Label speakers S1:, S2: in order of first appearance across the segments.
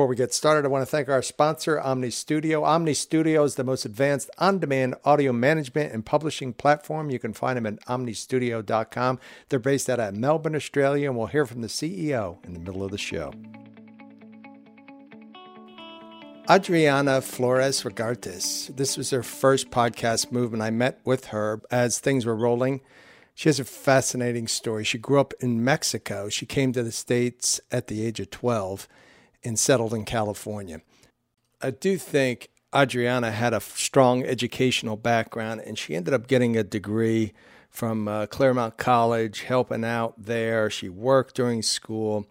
S1: Before we get started, I want to thank our sponsor, Omny Studio. Omny Studio is the most advanced on demand audio management and publishing platform. You can find them at omnystudio.com. They're based out of Melbourne, Australia, and we'll hear from the CEO in the middle of the show. Adriana Flores Regartes. This was her first podcast movement. I met with her as things were rolling. She has a fascinating story. She grew up in Mexico. She came to the States at the age of 12 and settled in California. I do think Adriana had a strong educational background, and she ended up getting a degree from uh, Claremont College, helping out there. She worked during school.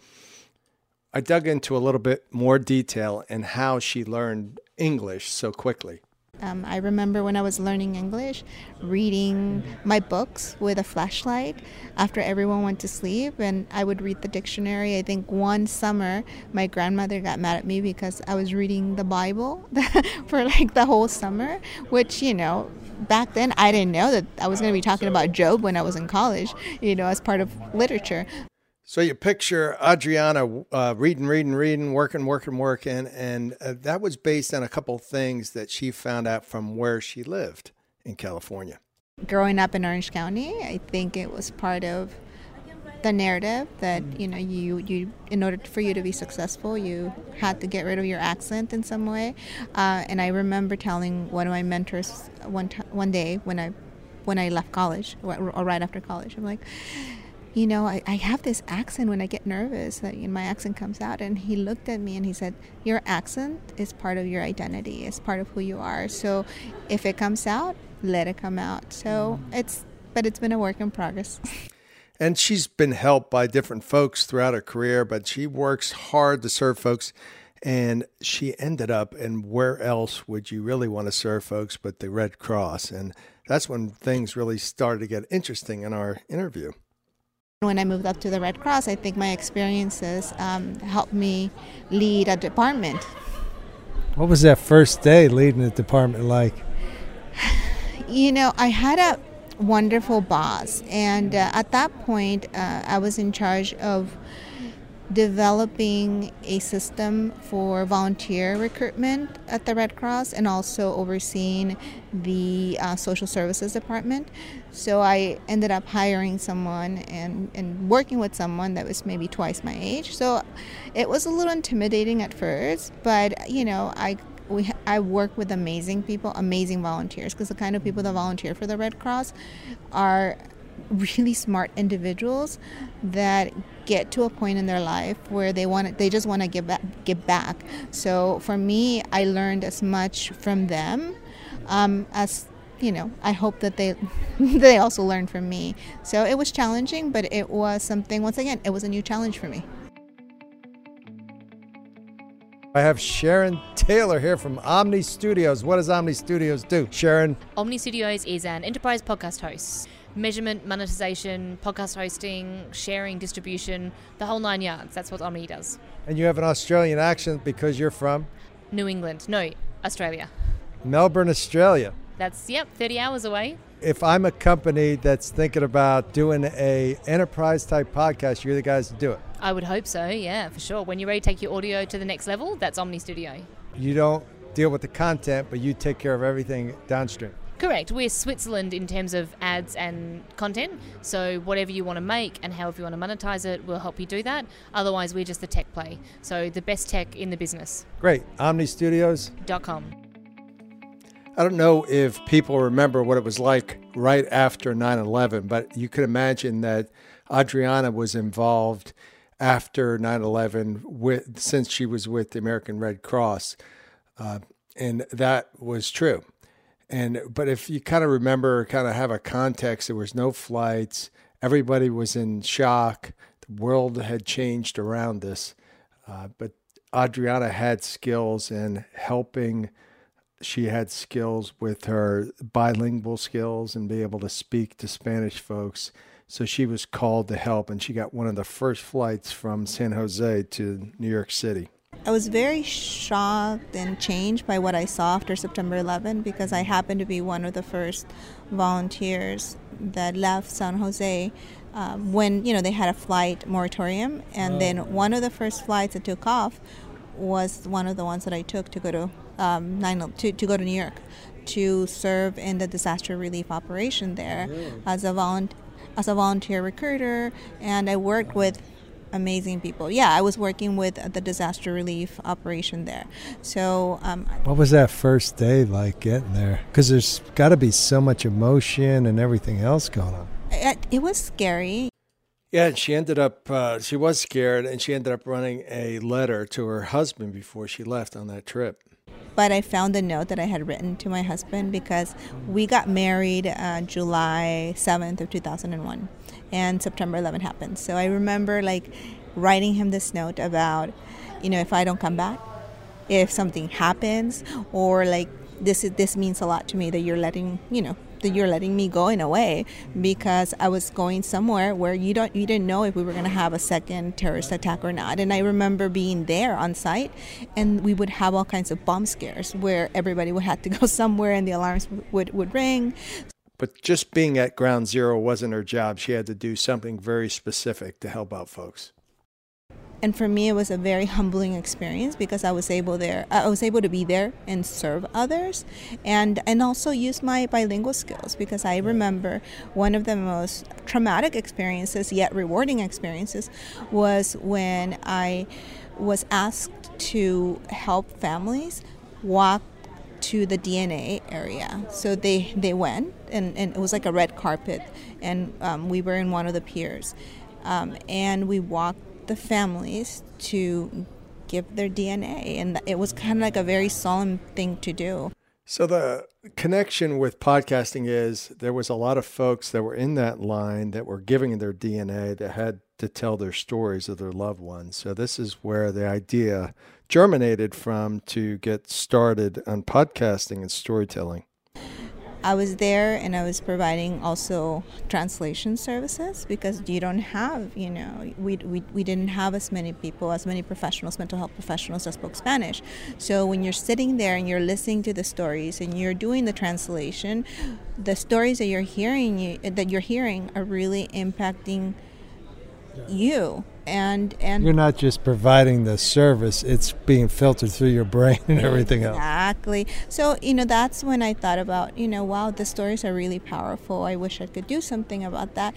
S1: I dug into a little bit more detail in how she learned English so quickly.
S2: Um, I remember when I was learning English, reading my books with a flashlight after everyone went to sleep, and I would read the dictionary. I think one summer, my grandmother got mad at me because I was reading the Bible for like the whole summer, which, you know, back then I didn't know that I was going to be talking about Job when I was in college, you know, as part of literature.
S1: So you picture Adriana uh, reading, reading, reading, working, working, working, and uh, that was based on a couple things that she found out from where she lived in California.
S2: Growing up in Orange County, I think it was part of the narrative that you know you you in order for you to be successful you had to get rid of your accent in some way uh, and i remember telling one of my mentors one t- one day when i when i left college or, or right after college i'm like you know, I, I have this accent when I get nervous that you know, my accent comes out. And he looked at me and he said, Your accent is part of your identity, it's part of who you are. So if it comes out, let it come out. So mm-hmm. it's, but it's been a work in progress.
S1: And she's been helped by different folks throughout her career, but she works hard to serve folks. And she ended up, and where else would you really want to serve folks but the Red Cross? And that's when things really started to get interesting in our interview.
S2: When I moved up to the Red Cross, I think my experiences um, helped me lead a department.
S1: What was that first day leading the department like?
S2: You know, I had a wonderful boss, and uh, at that point, uh, I was in charge of developing a system for volunteer recruitment at the Red Cross and also overseeing the uh, social services department. So I ended up hiring someone and, and working with someone that was maybe twice my age. So it was a little intimidating at first, but you know, I we I work with amazing people, amazing volunteers because the kind of people that volunteer for the Red Cross are really smart individuals that get to a point in their life where they want they just want to give back, give back. So for me, I learned as much from them um, as you know. I hope that they they also learned from me. So it was challenging, but it was something. Once again, it was a new challenge for me.
S1: I have Sharon Taylor here from Omny Studios. What does Omny Studios do? Sharon?
S3: Omny Studios is an enterprise podcast host measurement, monetization, podcast hosting, sharing, distribution, the whole nine yards. That's what Omny does.
S1: And you have an Australian accent because you're from?
S3: New England. No, Australia.
S1: Melbourne, Australia.
S3: That's, yep, 30 hours away.
S1: If I'm a company that's thinking about doing a enterprise type podcast, you're the guys to do it.
S3: I would hope so, yeah, for sure. When you're ready to take your audio to the next level, that's Omny Studio.
S1: You don't deal with the content, but you take care of everything downstream.
S3: Correct. We're Switzerland in terms of ads and content. So whatever you want to make and however you want to monetize it, we'll help you do that. Otherwise, we're just the tech play. So the best tech in the business.
S1: Great. OmnyStudios.com. I don't know if people remember what it was like right after 9 11, but you could imagine that Adriana was involved after 9 11 with, since she was with the American Red Cross. Uh, and that was true. And but if you kind of remember, kind of have a context, there was no flights. Everybody was in shock. The world had changed around us. Uh, but Adriana had skills in helping. She had skills with her bilingual skills and be able to speak to Spanish folks. So she was called to help, and she got one of the first flights from San Jose to New York City.
S2: I was very shocked and changed by what I saw after September 11 because I happened to be one of the first volunteers that left San Jose um, when you know they had a flight moratorium, and oh. then one of the first flights that took off was one of the ones that I took to go to um, nine, to, to go to New York to serve in the disaster relief operation there as a volunteer as a volunteer recruiter. And I worked with amazing people. Yeah, I was working with the disaster relief operation there. So, um,
S1: what was that first day like getting there? Because there's got to be so much emotion and everything else going on.
S2: It, it was scary.
S1: Yeah, and she ended up, uh, she was scared and she ended up running a letter to her husband before she left on that trip.
S2: But I found a note that I had written to my husband because we got married uh, July 7th of 2001 and September 11th happened. So I remember like writing him this note about, you know, if I don't come back, if something happens or like this is this means a lot to me that you're letting, you know, that you're letting me go in a way because I was going somewhere where you don't you didn't know if we were going to have a second terrorist attack or not. And I remember being there on site, and we would have all kinds of bomb scares where everybody would have to go somewhere and the alarms would would ring.
S1: But just being at ground zero wasn't her job. She had to do something very specific to help out folks
S2: and for me it was a very humbling experience because I was able there I was able to be there and serve others and and also use my bilingual skills because I remember one of the most traumatic experiences yet rewarding experiences was when I was asked to help families walk to the DNA area. So they, they went, and, and it was like a red carpet, and um, we were in one of the piers. Um, and we walked the families to give their DNA. And it was kind of like a very solemn thing to do.
S1: So the connection with podcasting is there was a lot of folks that were in that line that were giving their DNA that had to tell their stories of their loved ones. So this is where the idea germinated from to get started on podcasting and storytelling.
S2: I was there and I was providing also translation services because you don't have, you know, we, we, we didn't have as many people, as many professionals, mental health professionals that spoke Spanish. So when you're sitting there and you're listening to the stories and you're doing the translation, the stories that you're hearing, you, that you're hearing are really impacting you. And and
S1: you're not just providing the service it's being filtered through your brain and everything
S2: else. Exactly. So you know that's when i thought about you know wow the stories are really powerful. I wish i could do something about that.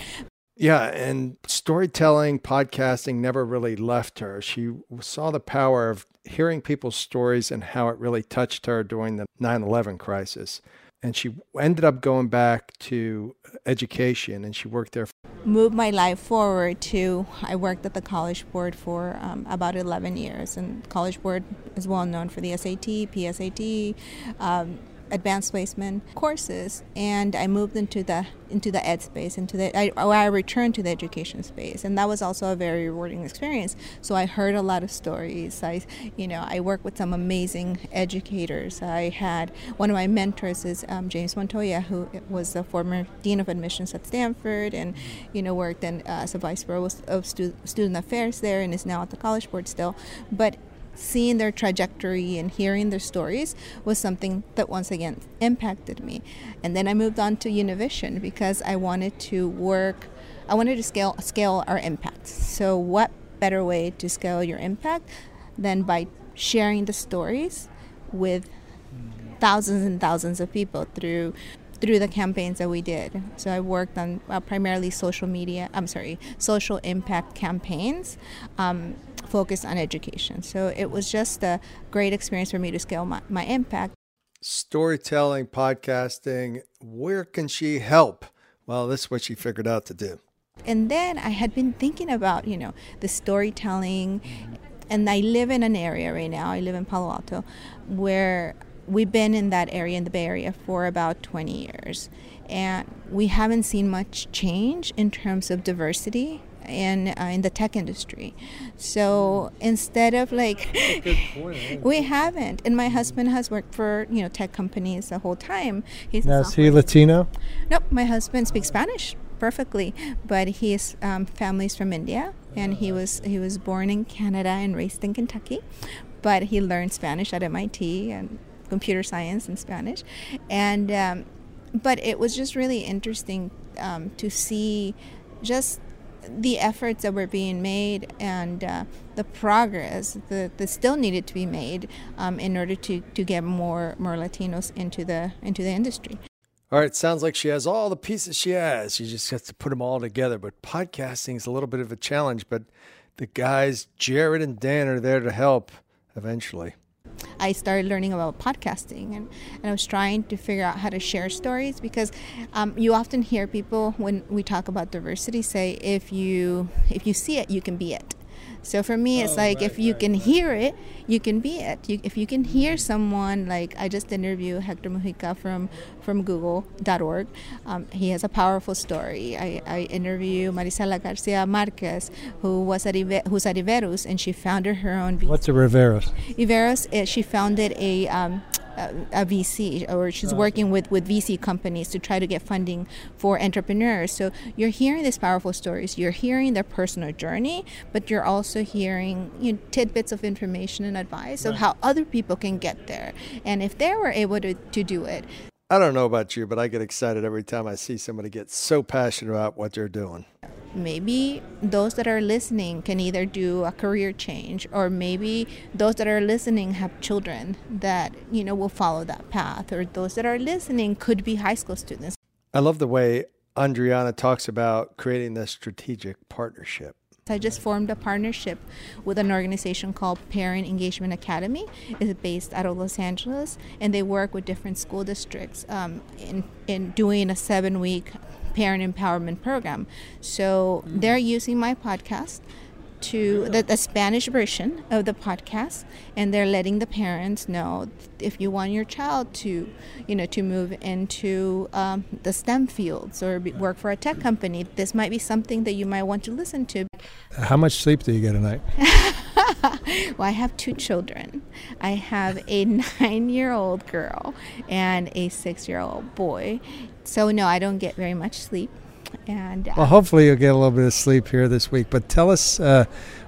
S1: Yeah, and storytelling, podcasting never really left her. She saw the power of hearing people's stories and how it really touched her during the 9 11 crisis and she ended up going back to education and she worked there
S2: moved my life forward to i worked at the college board for um, about 11 years and college board is well known for the sat psat um, advanced placement courses, and I moved into the into the ed space, into the I, I returned to the education space, and that was also a very rewarding experience. So I heard a lot of stories. I, you know, I worked with some amazing educators. I had one of my mentors is um, James Montoya, who was the former dean of admissions at Stanford, and you know worked in, uh, as a vice provost of stu- student affairs there, and is now at the College Board still. But seeing their trajectory and hearing their stories was something that once again impacted me. And then I moved on to Univision because I wanted to work, I wanted to scale scale our impact. So what better way to scale your impact than by sharing the stories with thousands and thousands of people through through the campaigns that we did. So I worked on uh, primarily social media, I'm sorry, social impact campaigns um, focused on education. So it was just a great experience for me to scale my, my impact.
S1: Storytelling, podcasting, where can she help? Well, this is what she figured out to do.
S2: And then I had been thinking about, you know, the storytelling and I live in an area right now, I live in Palo Alto, where we've been in that area in the Bay Area for about 20 years, and we haven't seen much change in terms of diversity in uh, in the tech industry. So instead of like we haven't, and my husband has worked for you know tech companies the whole time.
S1: He's now is he Latino?
S2: Nope, my husband speaks Spanish perfectly, but his um, family's from India, and he was he was born in Canada and raised in Kentucky, but he learned Spanish at MIT and computer science and Spanish, and um, but it was just really interesting um, to see just the efforts that were being made and uh, the progress that, that still needed to be made um, in order to, to get more more Latinos into the into the industry.
S1: All right, sounds like she has all the pieces she has. She just has to put them all together. But podcasting is a little bit of a challenge. But the guys, Jared and Dan, are there to help eventually.
S2: I started learning about podcasting and, and I was trying to figure out how to share stories because um, you often hear people when we talk about diversity say if you if you see it you can be it so for me, it's oh, like right, if you right, can right. hear it, you can be it. You, if you can hear someone, like I just interviewed Hector Mujica from from Google.org. Um, he has a powerful story. I, I interviewed Marisela Garcia Marquez, who was at who's at Iverus, and she founded her own.
S1: What's a Riveros?
S2: Iverus, eh, she founded a. Um, Uh, a, VC or she's oh, working with, with VC companies to try to get funding for entrepreneurs. So you're hearing these powerful stories. You're hearing their personal journey, but you're also hearing you know, tidbits of information and advice right. of how other people can get there. And if they were able to, to do it.
S1: I don't know about you, but I get excited every time I see somebody get so passionate about what they're doing
S2: maybe those that are listening can either do a career change or maybe those that are listening have children that you know will follow that path or those that are listening could be high school students.
S1: I love the way Adriana talks about creating this strategic partnership
S2: I just formed a partnership with an organization called Parent Engagement Academy. It's based out of Los Angeles, and they work with different school districts um, in, in doing a seven week parent empowerment program. So mm-hmm. they're using my podcast to the, the, Spanish version of the podcast, and they're letting the parents know if you want your child to, you know, to move into um, the STEM fields or be, work for a tech company. This might be something that you might want to listen to.
S1: How much sleep do you get a night?
S2: well, I have two children. I have a nine-year-old girl and a six-year-old boy, so no, I don't get very much sleep. And
S1: uh, well, hopefully you'll get a little bit of sleep here this week. But tell us, uh,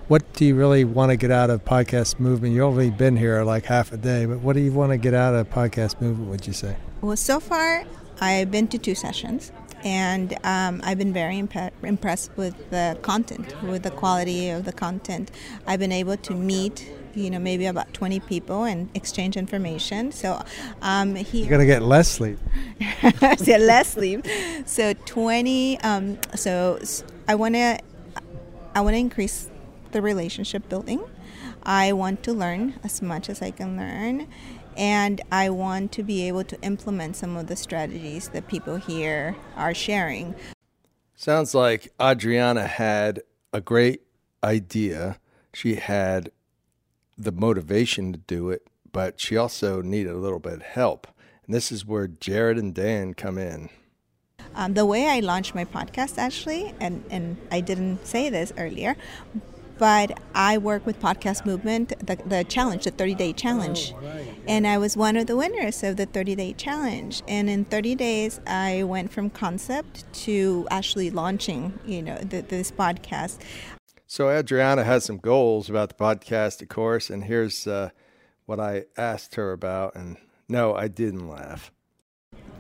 S1: what do you really want to get out of podcast movement? You've only been here like half a day, but what do you want to get out of podcast movement? Would you say?
S2: Well, so far I've been to two sessions and um, I've been very imp- impressed with the content, with the quality of the content. I've been able to meet you know maybe about 20 people and exchange information. So um, he
S1: you're gonna get less sleep.
S2: Yeah, less sleep. So 20 um, so i want to i want to increase the relationship building. I want to learn as much as i can learn and i want to be able to implement some of the strategies that people here are sharing.
S1: Sounds like adriana had a great idea. She had the motivation to do it, but she also needed a little bit of help. And this is where Jared and Dan come in.
S2: Um, the way I launched my podcast, actually, and, and I didn't say this earlier, but I work with Podcast Movement, the, the challenge, the 30 day challenge. Oh, right. And I was one of the winners of the 30 day challenge. And in 30 days, I went from concept to actually launching, you know, the, this podcast.
S1: So Adriana has some goals about the podcast, of course, and here's uh, what I asked her about. And no, I didn't laugh.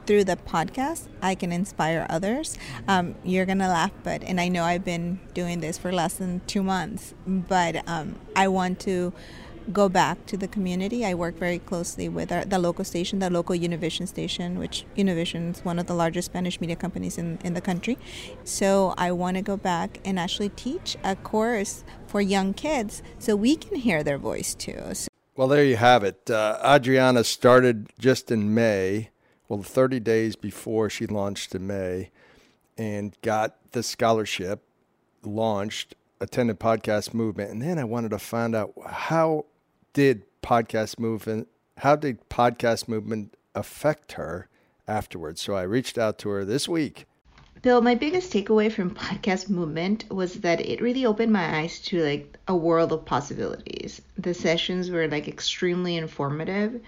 S2: Through the podcast, I can inspire others. Um, you're gonna laugh, but and I know I've been doing this for less than two months, but um, I want to go back to the community. I work very closely with our, the local station, the local Univision station, which Univision is one of the largest Spanish media companies in, in the country. So I want to go back and actually teach a course for young kids so we can hear their voice too. So
S1: well, there you have it. Uh, Adriana started just in May, well, 30 days before she launched in May, and got the scholarship launched attended podcast movement and then i wanted to find out how did podcast movement how did podcast movement affect her afterwards? So i reached out to her this week.
S2: Bill my biggest takeaway from podcast movement was that it really opened my eyes to like a world of possibilities. The sessions were like extremely informative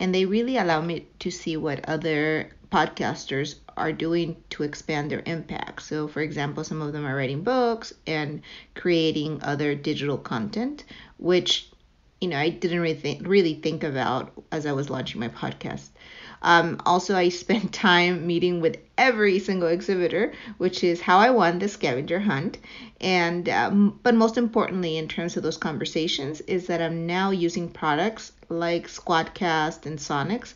S2: and they really allowed me to see what other podcasters are doing to expand their impact. So, for example, some of them are writing books and creating other digital content, which you know I didn't really think, really think about as I was launching my podcast. Um, also, I spent time meeting with every single exhibitor, which is how I won the scavenger hunt. And um, but most importantly, in terms of those conversations, is that I'm now using products like Squadcast and Sonix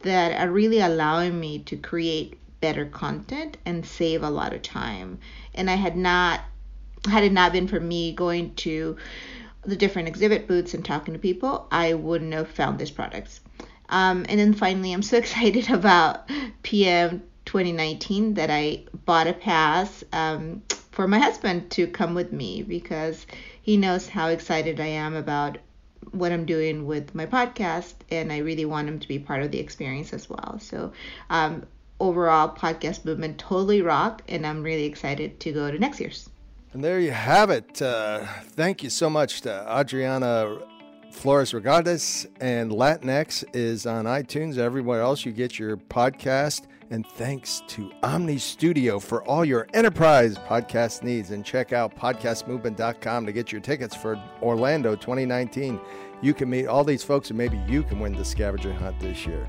S2: that are really allowing me to create better content and save a lot of time. And I had not had it not been for me going to the different exhibit booths and talking to people, I wouldn't have found these products. Um, and then finally, I'm so excited about PM 2019 that I bought a pass um, for my husband to come with me because he knows how excited I am about what I'm doing with my podcast, and I really want him to be part of the experience as well. So, um, overall, podcast movement totally rocked, and I'm really excited to go to next year's.
S1: And there you have it. Uh, thank you so much to Adriana Flores Regadas and Latinx is on iTunes, everywhere else you get your podcast. And thanks to Omny Studio for all your enterprise podcast needs. And check out podcastmovement.com to get your tickets for Orlando 2019. You can meet all these folks, and maybe you can win the scavenger hunt this year.